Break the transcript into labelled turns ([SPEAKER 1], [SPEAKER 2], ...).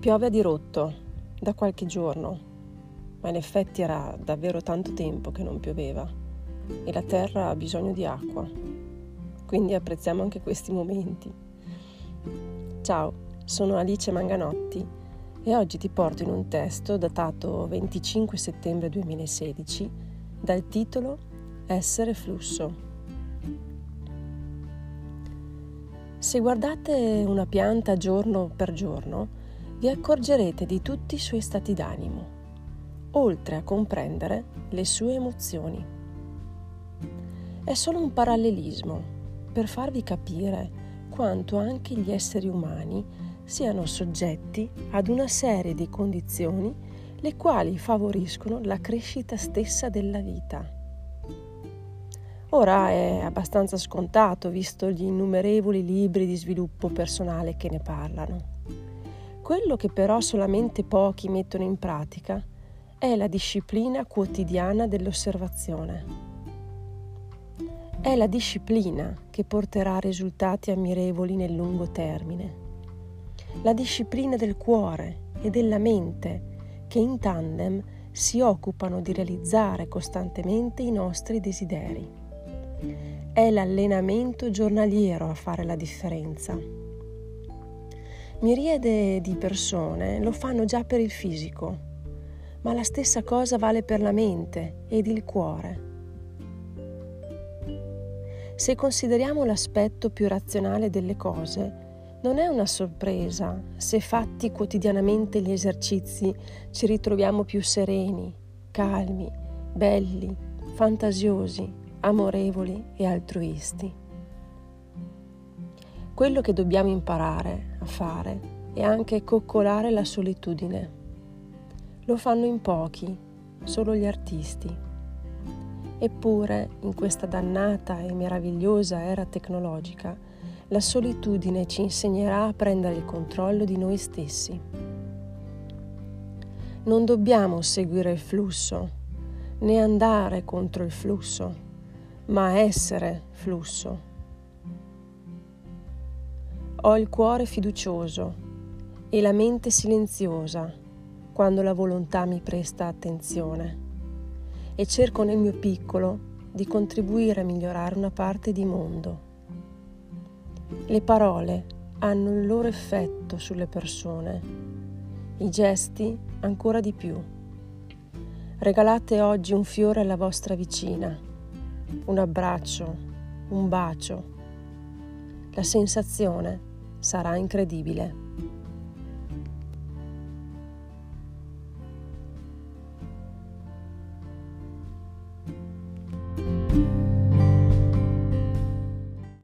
[SPEAKER 1] Piove a dirotto da qualche giorno, ma in effetti era davvero tanto tempo che non pioveva e la terra ha bisogno di acqua. Quindi apprezziamo anche questi momenti. Ciao, sono Alice Manganotti e oggi ti porto in un testo datato 25 settembre 2016 dal titolo Essere flusso. Se guardate una pianta giorno per giorno, vi accorgerete di tutti i suoi stati d'animo, oltre a comprendere le sue emozioni. È solo un parallelismo per farvi capire quanto anche gli esseri umani siano soggetti ad una serie di condizioni le quali favoriscono la crescita stessa della vita. Ora è abbastanza scontato visto gli innumerevoli libri di sviluppo personale che ne parlano. Quello che però solamente pochi mettono in pratica è la disciplina quotidiana dell'osservazione. È la disciplina che porterà risultati ammirevoli nel lungo termine. La disciplina del cuore e della mente che in tandem si occupano di realizzare costantemente i nostri desideri. È l'allenamento giornaliero a fare la differenza. Miriade di persone lo fanno già per il fisico, ma la stessa cosa vale per la mente ed il cuore. Se consideriamo l'aspetto più razionale delle cose, non è una sorpresa se fatti quotidianamente gli esercizi ci ritroviamo più sereni, calmi, belli, fantasiosi, amorevoli e altruisti. Quello che dobbiamo imparare a fare è anche coccolare la solitudine. Lo fanno in pochi, solo gli artisti. Eppure, in questa dannata e meravigliosa era tecnologica, la solitudine ci insegnerà a prendere il controllo di noi stessi. Non dobbiamo seguire il flusso, né andare contro il flusso, ma essere flusso. Ho il cuore fiducioso e la mente silenziosa quando la volontà mi presta attenzione e cerco nel mio piccolo di contribuire a migliorare una parte di mondo. Le parole hanno il loro effetto sulle persone, i gesti ancora di più. Regalate oggi un fiore alla vostra vicina, un abbraccio, un bacio. La sensazione sarà incredibile.